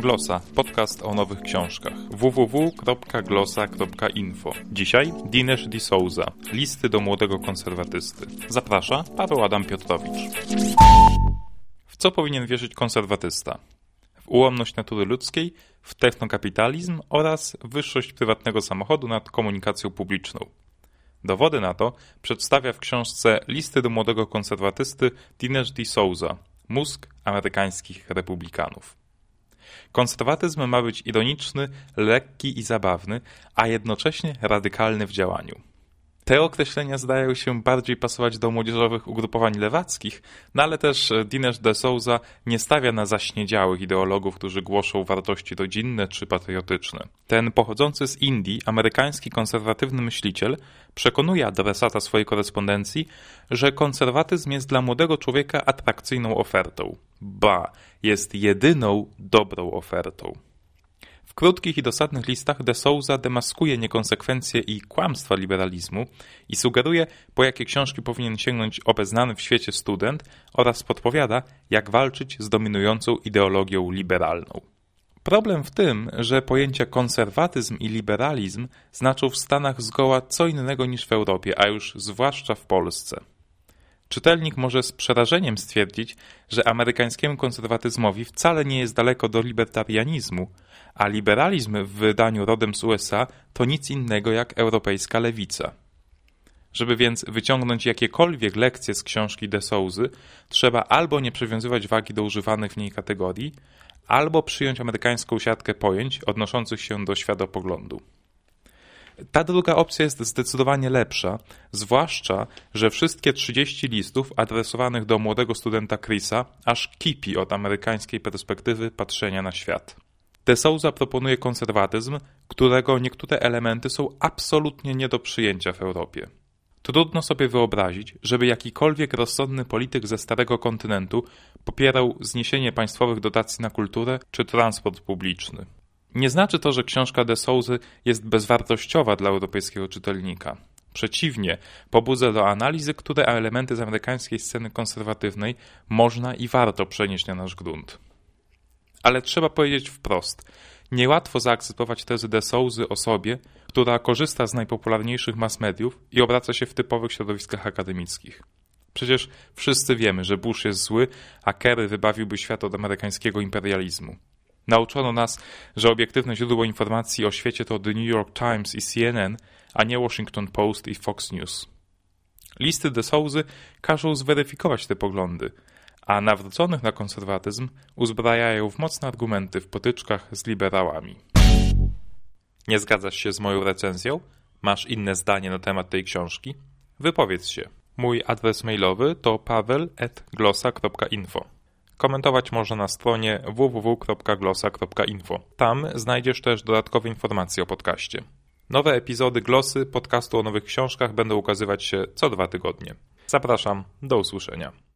Glosa, podcast o nowych książkach. www.glosa.info. Dzisiaj Dinesh Di Souza, listy do młodego konserwatysty. Zaprasza Paweł Adam Piotrowicz. W co powinien wierzyć konserwatysta? W ułomność natury ludzkiej, w technokapitalizm oraz wyższość prywatnego samochodu nad komunikacją publiczną. Dowody na to przedstawia w książce Listy do młodego konserwatysty Dinesh Di Souza, Mózg amerykańskich republikanów. Konserwatyzm ma być ironiczny, lekki i zabawny, a jednocześnie radykalny w działaniu. Te określenia zdają się bardziej pasować do młodzieżowych ugrupowań lewackich, no ale też Dinesh de Souza nie stawia na zaśniedziałych ideologów, którzy głoszą wartości rodzinne czy patriotyczne. Ten pochodzący z Indii, amerykański konserwatywny myśliciel przekonuje adresata swojej korespondencji, że konserwatyzm jest dla młodego człowieka atrakcyjną ofertą. Ba, jest jedyną dobrą ofertą krótkich i dosadnych listach de Souza demaskuje niekonsekwencje i kłamstwa liberalizmu i sugeruje, po jakie książki powinien sięgnąć obeznany w świecie student oraz podpowiada, jak walczyć z dominującą ideologią liberalną. Problem w tym, że pojęcia konserwatyzm i liberalizm znaczą w Stanach zgoła co innego niż w Europie, a już zwłaszcza w Polsce. Czytelnik może z przerażeniem stwierdzić, że amerykańskiemu konserwatyzmowi wcale nie jest daleko do libertarianizmu, a liberalizm w wydaniu rodem z USA to nic innego jak europejska lewica. Żeby więc wyciągnąć jakiekolwiek lekcje z książki de Souzy, trzeba albo nie przywiązywać wagi do używanych w niej kategorii, albo przyjąć amerykańską siatkę pojęć odnoszących się do światopoglądu. Ta druga opcja jest zdecydowanie lepsza, zwłaszcza, że wszystkie 30 listów adresowanych do młodego studenta Chrisa aż kipi od amerykańskiej perspektywy patrzenia na świat. De Souza proponuje konserwatyzm, którego niektóre elementy są absolutnie nie do przyjęcia w Europie. Trudno sobie wyobrazić, żeby jakikolwiek rozsądny polityk ze Starego Kontynentu popierał zniesienie państwowych dotacji na kulturę czy transport publiczny. Nie znaczy to, że książka de Souzy jest bezwartościowa dla europejskiego czytelnika. Przeciwnie, pobudza do analizy, które elementy z amerykańskiej sceny konserwatywnej można i warto przenieść na nasz grunt. Ale trzeba powiedzieć wprost, niełatwo zaakceptować tezy de Souzy osobie, która korzysta z najpopularniejszych mass mediów i obraca się w typowych środowiskach akademickich. Przecież wszyscy wiemy, że Bush jest zły, a Kerry wybawiłby świat od amerykańskiego imperializmu. Nauczono nas, że obiektywne źródło informacji o świecie to The New York Times i CNN, a nie Washington Post i Fox News. Listy de Souzy każą zweryfikować te poglądy, a nawróconych na konserwatyzm uzbrajają w mocne argumenty w potyczkach z liberałami. Nie zgadzasz się z moją recenzją? Masz inne zdanie na temat tej książki? Wypowiedz się. Mój adres mailowy to paweł.glosa.info. Komentować można na stronie www.glosa.info. Tam znajdziesz też dodatkowe informacje o podcaście. Nowe epizody Glosy, podcastu o nowych książkach będą ukazywać się co dwa tygodnie. Zapraszam, do usłyszenia.